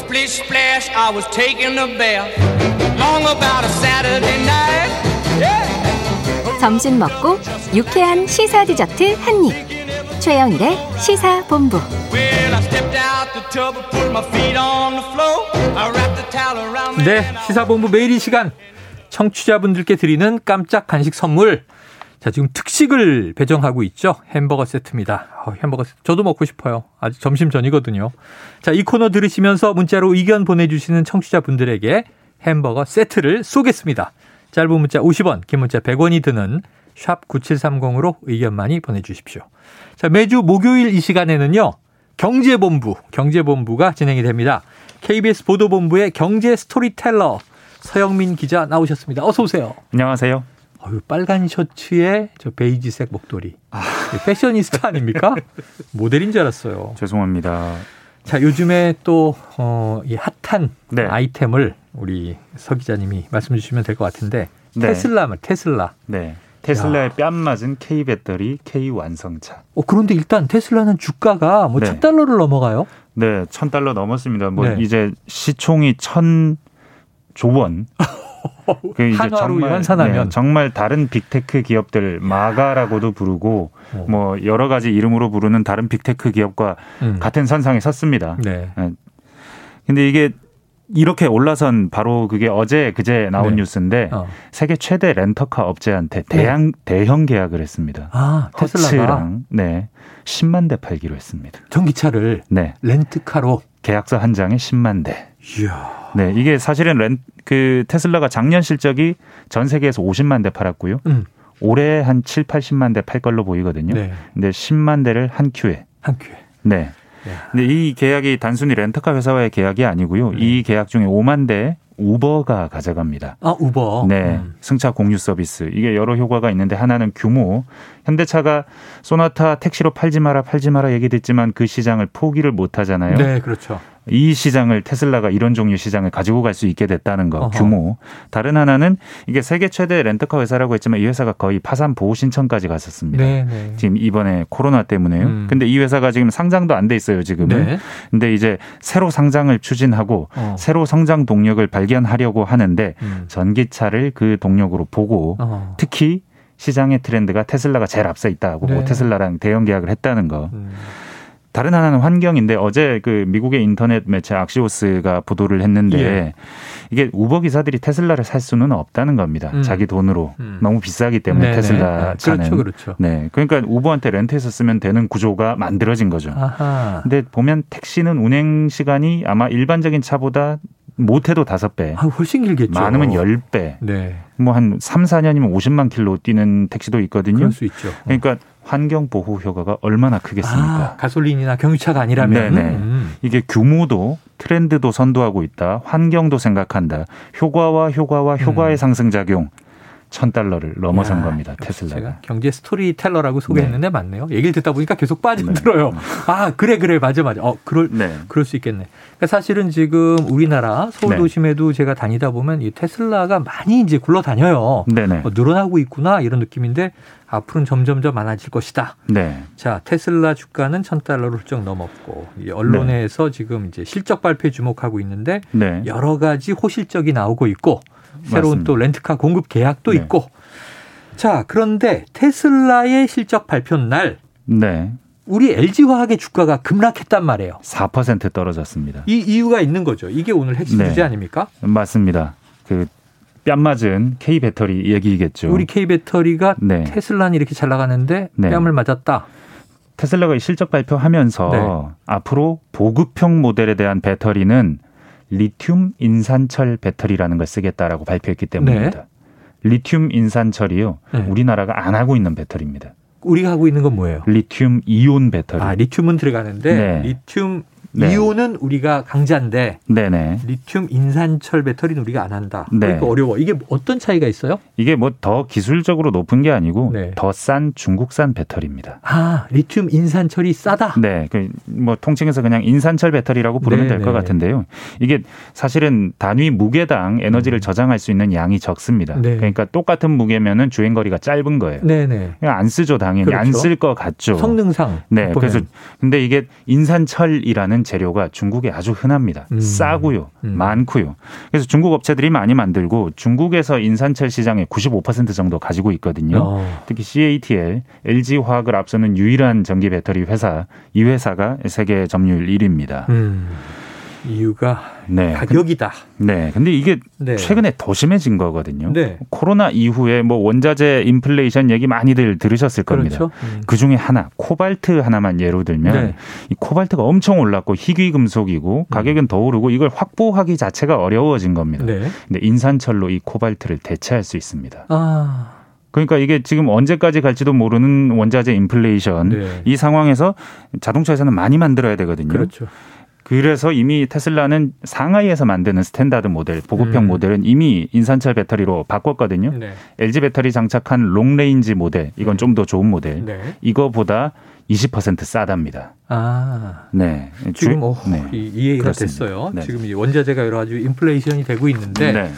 Splish splash, I was taking a bath. Long about a Saturday night. Yeah. 점심 먹고 유쾌한 시사 디저트 한 입. 최영일의 시사 본부. Well, I stepped out the tub and put my feet on the floor. I wrapped the towel around me. 네, 시사본부 매일 이 시간 청취자분들께 드리는 깜짝 간식 선물. 자, 지금 특식을 배정하고 있죠. 햄버거 세트입니다. 어, 햄버거 세트. 저도 먹고 싶어요. 아직 점심 전이거든요. 자, 이 코너 들으시면서 문자로 의견 보내주시는 청취자분들에게 햄버거 세트를 쏘겠습니다. 짧은 문자 50원, 긴 문자 100원이 드는 샵 9730으로 의견 많이 보내주십시오. 자, 매주 목요일 이 시간에는요. 경제본부, 경제본부가 진행이 됩니다. KBS 보도본부의 경제 스토리텔러 서영민 기자 나오셨습니다. 어서 오세요. 안녕하세요. 어유 빨간 셔츠에 저 베이지색 목도리. 패셔니스타 아닙니까? 모델인 줄 알았어요. 죄송합니다. 자, 요즘에 또, 어, 이 핫한 네. 아이템을 우리 서 기자님이 말씀 주시면 될 것 같은데. 네. 테슬라, 테슬라. 네. 테슬라에 뺨 맞은 K 배터리 K 완성차. 어, 그런데 일단 테슬라는 주가가 뭐 네. 천 달러를 넘어가요? 네, 천 달러 넘었습니다. 뭐 네. 이제 시총이 천 조원. 그 이제 한화로 환산하면. 네, 정말 다른 big tech 기업들 MAGA라고도 부르고 어. 뭐 여러 가지 이름으로 부르는 다른 big tech 기업과 음. 같은 선상에 섰습니다. 네. 근데 이게 이렇게 올라선 바로 그게 어제 그제 나온 네. 뉴스인데 어. 세계 최대 렌터카 업체한테 대형 대형 계약을 했습니다. 아, 테슬라가 허츠랑 네 10만 대 팔기로 했습니다. 전기차를 네 렌트카로. 계약서 한 장에 10만 대. 이야. 네 이게 사실은 렌 그 테슬라가 작년 실적이 전 세계에서 50만 대 팔았고요. 음. 올해 한 7, 80만 대 팔 걸로 보이거든요. 네. 근데 10만 대를 한 큐에. 한 큐에. 네. 야. 근데 이 계약이 단순히 렌터카 회사와의 계약이 아니고요. 네. 이 계약 중에 5만 대 우버가 가져갑니다. 아, 우버. 네, 음. 승차 공유 서비스 이게 여러 효과가 있는데 하나는 규모. 현대차가 소나타 택시로 팔지 마라 팔지 마라 얘기됐지만 그 시장을 포기를 못 하잖아요. 네, 그렇죠. 이 시장을 테슬라가 이런 종류 시장을 가지고 갈 수 있게 됐다는 거 어허. 규모. 다른 하나는 이게 세계 최대 렌터카 회사라고 했지만 이 회사가 거의 파산 보호 신청까지 갔었습니다. 네, 네. 지금 이번에 코로나 때문에요. 음. 근데 이 회사가 지금 상장도 안 돼 있어요, 지금은. 네. 근데 이제 새로 상장을 추진하고 어. 새로 성장 동력을 발견하려고 하는데 음. 전기차를 그 동력으로 보고 어. 특히 시장의 트렌드가 테슬라가 제일 앞서 있다고 네. 테슬라랑 대형 계약을 했다는 거. 음. 다른 하나는 환경인데 어제 그 미국의 인터넷 매체 악시오스가 보도를 했는데 예. 이게 우버 기사들이 테슬라를 살 수는 없다는 겁니다. 음. 자기 돈으로 음. 너무 비싸기 때문에 네네. 테슬라 차는 그렇죠, 그렇죠. 네, 그러니까 우버한테 렌트해서 쓰면 되는 구조가 만들어진 거죠. 아하. 근데 보면 택시는 운행 시간이 아마 일반적인 차보다 못해도 다섯 배, 아, 훨씬 길겠죠. 많으면 열 배, 네. 뭐한 3, 4년이면 50만 킬로 뛰는 택시도 있거든요. 그럴 수 있죠. 그러니까 환경 보호 효과가 얼마나 크겠습니까? 아, 가솔린이나 경유차가 아니라면. 네네. 음. 이게 규모도 트렌드도 선도하고 있다. 환경도 생각한다. 효과와 효과와 효과의 음. 상승 작용. 천 달러를 넘어선 야, 겁니다. 역시 테슬라가. 제가 경제 storyteller라고 소개했는데 맞네요. 얘기를 듣다 보니까 계속 빠져들어요. 네. 아 그래 그래 맞아 맞아. 어 그럴 네. 그럴 수 있겠네. 그러니까 사실은 지금 우리나라 서울 네. 도심에도 제가 다니다 보면 이 테슬라가 많이 이제 굴러다녀요. 네네. 어, 늘어나고 있구나 이런 느낌인데 앞으로는 점점점 많아질 것이다. 네. 자 테슬라 주가는 천 달러를 훌쩍 넘었고 이 언론에서 지금 이제 실적 발표에 주목하고 있는데 네. 여러 가지 호실적이 나오고 있고 새로운 맞습니다. 또 렌트카 공급 계약도 네. 있고 자 그런데 테슬라의 실적 발표 날 네. 우리 LG화학의 주가가 급락했단 말이에요. 4% 떨어졌습니다. 이 이유가 있는 거죠. 이게 오늘 핵심 네. 주제 아닙니까? 맞습니다. 그 뺨 맞은 K 배터리 얘기겠죠. 우리 K 배터리가 네. 테슬라는 이렇게 잘 나가는데 네. 뺨을 맞았다. 테슬라가 이 실적 발표하면서 네. 앞으로 보급형 모델에 대한 배터리는 리튬 인산철 배터리라는 걸 쓰겠다라고 발표했기 때문입니다. 리튬 인산철이요. 네. 우리나라가 안 하고 있는 배터리입니다. 우리가 하고 있는 건 뭐예요? 리튬 이온 배터리. 아 리튬은 들어가는데 네. 리튬 네. 이온은 우리가 강자인데 네네. 리튬 인산철 배터리는 우리가 안 한다. 네. 그러니까 어려워. 이게 어떤 차이가 있어요? 이게 뭐 더 기술적으로 높은 게 아니고 네. 더싼 중국산 배터리입니다. 아 리튬 인산철이 싸다. 네, 그뭐 통칭해서 그냥 인산철 배터리라고 부르면 네, 될것 네. 같은데요. 이게 사실은 단위 무게당 에너지를 저장할 수 있는 양이 적습니다. 음. 네. 그러니까 똑같은 무게면은 주행 거리가 짧은 거예요. 네네. 그냥 안 쓰죠, 당연히 그렇죠. 안쓸 것 같죠. 성능상. 네, 보면. 그래서 근데 이게 인산철이라는 되는 재료가 중국에 아주 흔합니다. 음. 싸고요. 음. 많고요. 그래서 중국 업체들이 많이 만들고 중국에서 인산철 시장의 95% 정도 가지고 있거든요. 어. 특히 CATL, LG화학을 앞서는 유일한 전기 배터리 회사, 이 회사가 세계 점유율 1위입니다. 음. 이유가 네. 가격이다. 네. 근데 이게 네. 최근에 더 심해진 거거든요. 네. 코로나 이후에 뭐 원자재 인플레이션 얘기 많이들 들으셨을 겁니다. 그렇죠. 음. 그 중에 하나, 코발트 하나만 예로 들면 네. 이 코발트가 엄청 올랐고 희귀 금속이고 가격은 더 오르고 이걸 확보하기 자체가 어려워진 겁니다. 네. 근데 인산철로 이 코발트를 대체할 수 있습니다. 아. 그러니까 이게 지금 언제까지 갈지도 모르는 원자재 인플레이션 네. 이 상황에서 자동차에서는 많이 만들어야 되거든요. 그렇죠. 그래서 이미 테슬라는 상하이에서 만드는 standard 모델, 보급형 음. 모델은 이미 인산철 배터리로 바꿨거든요. 네. LG 배터리 장착한 long range 모델, 이건 좀더 좋은 모델. 네. 이거보다 20% 싸답니다. 아. 네. 지금 주- 어, 네. 이, 이해가 그렇습니다. 됐어요. 네. 지금 이 원자재가 여러 가지 인플레이션이 되고 있는데 네.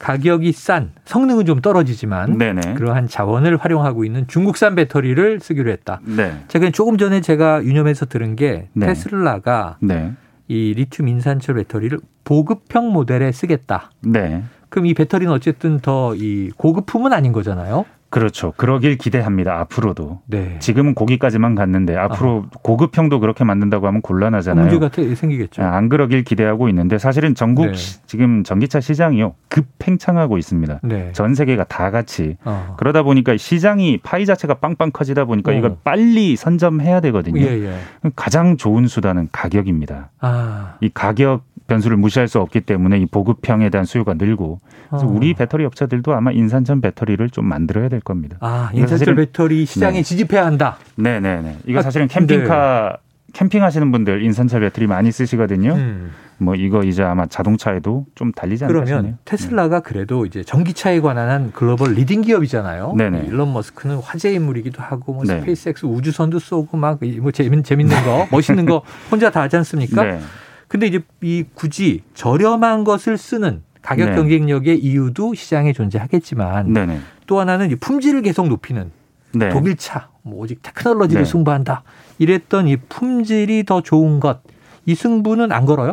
가격이 싼 성능은 좀 떨어지지만 네네. 그러한 자원을 활용하고 있는 중국산 배터리를 쓰기로 했다. 네. 제가 조금 전에 제가 유념해서 들은 게 네. 테슬라가 네. 이 리튬 인산철 배터리를 보급형 모델에 쓰겠다. 네. 그럼 이 배터리는 어쨌든 더 이 고급품은 아닌 거잖아요. 그렇죠. 그러길 기대합니다. 앞으로도. 네. 지금은 고기까지만 갔는데 앞으로 고급형도 그렇게 만든다고 하면 곤란하잖아요. 문제가 태- 생기겠죠. 아, 안 그러길 기대하고 있는데 사실은 전국 네. 시- 지금 전기차 시장이요 급팽창하고 있습니다. 네. 전 세계가 다 같이 어. 그러다 보니까 시장이 파이 자체가 빵빵 커지다 보니까 어. 이걸 빨리 선점해야 되거든요. 예, 예. 가장 좋은 수단은 가격입니다. 아. 이 가격 변수를 무시할 수 없기 때문에 이 보급형에 대한 수요가 늘고 그래서 어. 우리 배터리 업체들도 아마 인산철 배터리를 좀 만들어야 될 겁니다. 아, 이거 인산철 배터리 시장에 네. 진입해야 한다. 네 네 네. 이거 아, 사실은 캠핑카 캠핑하시는 분들 인산철 배터리 많이 쓰시거든요. 음. 뭐 이거 이제 아마 자동차에도 좀 달리지 않을까 싶네요. 그러면 테슬라가 그래도 이제 전기차에 관한 한 글로벌 leading 기업이잖아요. 네네. 일론 머스크는 화제 인물이기도 하고 뭐 네. 스페이스X 우주선도 쏘고 막 뭐 재밌 재밌는 거, 멋있는 거 혼자 다 하지 않습니까? 네. 근데 이제 이 굳이 저렴한 것을 쓰는 가격 네. 경쟁력의 이유도 시장에 존재하겠지만 네네. 또 하나는 이 품질을 계속 높이는 네. 독일차, 뭐 오직 테크놀로지를 네. 승부한다. 이랬던 이 품질이 더 좋은 것. 이 승부는 안 걸어요?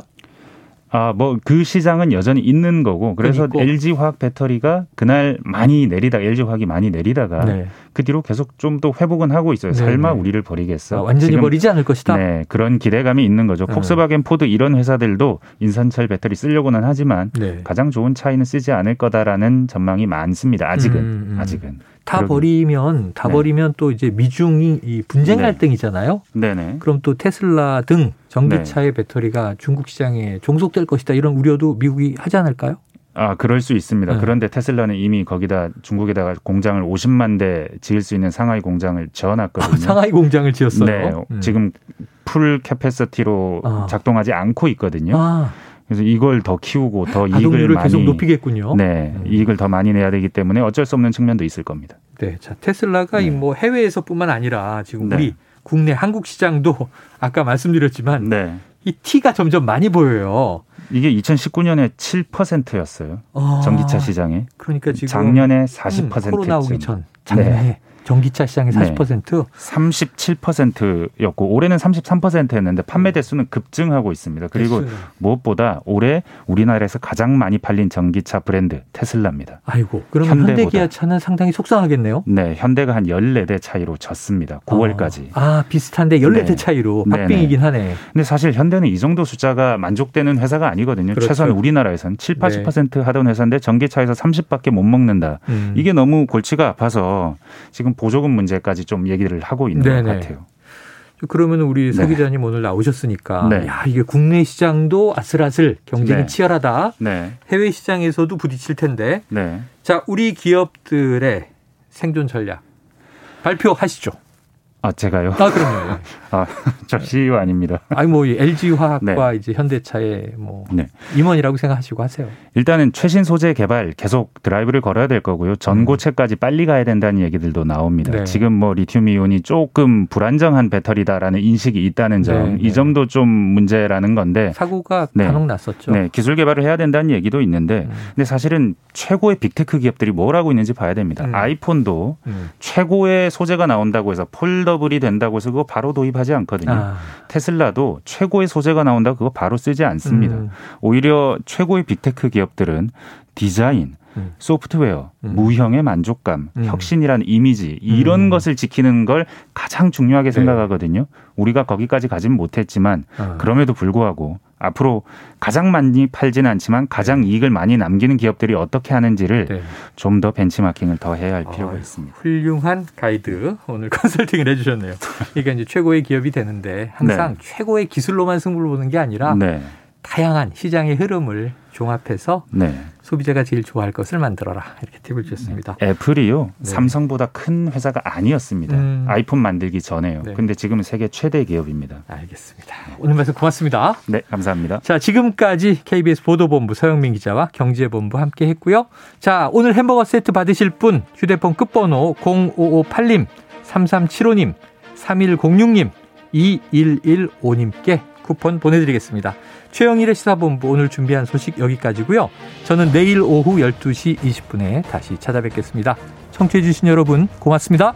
아, 뭐 그 시장은 여전히 있는 거고 그래서. LG 화학 배터리가 그날 많이 내리다 LG 화학이 많이 내리다가 네. 그 뒤로 계속 좀더 회복은 하고 있어요. 네, 설마 네. 우리를 버리겠어? 아, 완전히 지금 버리지 않을 것이다. 네, 그런 기대감이 있는 거죠. 음. 폭스바겐, 포드 이런 회사들도 인산철 배터리 쓰려고는 하지만 네. 가장 좋은 차이는 쓰지 않을 거다라는 전망이 많습니다. 아직은 음, 음. 아직은. 다 그러기- 버리면 다 네. 버리면 또 이제 미중이 이 분쟁 네. 갈등이잖아요. 네네. 그럼 또 테슬라 등 전기차의 네. 배터리가 중국 시장에 종속될 것이다 이런 우려도 미국이 하지 않을까요? 아, 그럴 수 있습니다. 네. 그런데 테슬라는 이미 거기다 중국에다가 공장을 50만 대 지을 수 있는 상하이 공장을 지어놨거든요. 아, 상하이 공장을 지었어요. 네, 음. 지금 full capacity로 아. 작동하지 않고 있거든요. 아, 그래서 이걸 더 키우고 더 이익을 많이 계속 높이겠군요. 네, 음. 이익을 더 많이 내야 되기 때문에 어쩔 수 없는 측면도 있을 겁니다. 네, 자 테슬라가 네. 이뭐 해외에서뿐만 아니라 지금 네. 우리 국내 한국 시장도 아까 말씀드렸지만 네. 이 티가 점점 많이 보여요. 이게 2019년에 7%였어요. 아, 전기차 시장에. 그러니까 지금 작년에 음, 40%쯤. 코로나 오기 전 작년에 전기차 시장의 네. 40% 37%였고 올해는 33%였는데 판매 대수는 급증하고 있습니다. 그리고 대수는. 무엇보다 올해 우리나라에서 가장 많이 팔린 전기차 브랜드 테슬라입니다. 아이고 그러면 현대보다. 현대 기아차는 상당히 속상하겠네요. 네, 현대가 한 14대 차이로 졌습니다. 9월까지. 아, 아, 비슷한데 14대 네. 차이로 네, 박빙이긴 하네. 근데 사실 현대는 이 정도 숫자가 만족되는 회사가 아니거든요. 그렇죠. 최소한 우리나라에선 7, 80% 하던 회사인데 전기차에서 30밖에 못 먹는다. 음. 이게 너무 골치가 아파서 지금 보조금 문제까지 좀 얘기를 하고 있는 네네. 것 같아요. 그러면 우리 서 네. 기자님 오늘 나오셨으니까 네. 야 이게 국내 시장도 아슬아슬 경쟁이 네. 치열하다. 네, 해외 시장에서도 부딪힐 텐데 네. 자 우리 기업들의 생존 전략 발표하시죠. 아 제가요? 아 그럼요. 아, 저 CEO 아닙니다. 아니 뭐 LG 화학과 이제 현대차의 뭐 네. 임원이라고 생각하시고 하세요. 일단은 최신 소재 개발 계속 드라이브를 걸어야 될 거고요. 전고체까지 빨리 가야 된다는 얘기들도 나옵니다. 네. 지금 뭐 리튬 이온이 조금 불안정한 배터리다라는 인식이 있다는 점, 네, 네. 이 점도 좀 문제라는 건데 사고가 네. 간혹 났었죠. 네, 기술 개발을 해야 된다는 얘기도 있는데, 음. 근데 사실은 최고의 빅테크 기업들이 뭘 하고 있는지 봐야 됩니다. 음. 아이폰도 음. 최고의 소재가 나온다고 해서 foldable, rollable이 된다고 해서 그거 바로 도입하지 않거든요. 아. 테슬라도 최고의 소재가 나온다 그거 바로 쓰지 않습니다. 음. 오히려 최고의 빅테크 기업들은 디자인, 음. 소프트웨어, 음. 무형의 만족감, 음. 혁신이란 이미지 이런 음. 것을 지키는 걸 가장 중요하게 네. 생각하거든요. 우리가 거기까지 가진 못했지만 아. 그럼에도 불구하고 앞으로 가장 많이 팔지는 않지만 가장 네. 이익을 많이 남기는 기업들이 어떻게 하는지를 네. 좀더 벤치마킹을 더 해야 할 필요가 어, 있습니다. 훌륭한 가이드 오늘 컨설팅을 해주셨네요. 그러니까 이제 최고의 기업이 되는데 항상 네. 최고의 기술로만 승부를 보는 게 아니라 네. 다양한 시장의 흐름을 종합해서 네. 소비자가 제일 좋아할 것을 만들어라 이렇게 팁을 주셨습니다. 애플이요 네. 삼성보다 큰 회사가 아니었습니다. 음. 아이폰 만들기 전에요. 네. 근데 지금은 세계 최대 기업입니다. 알겠습니다. 오늘 말씀 고맙습니다. 네, 감사합니다. 자, 지금까지 KBS 보도본부 서영민 기자와 경제본부 함께했고요. 자, 오늘 햄버거 세트 받으실 분 휴대폰 끝번호 0558님, 3375님, 3106님, 2115님께 쿠폰 보내드리겠습니다. 최영일의 시사본부 오늘 준비한 소식 여기까지고요. 저는 내일 오후 12시 20분에 다시 찾아뵙겠습니다. 청취해주신 여러분 고맙습니다.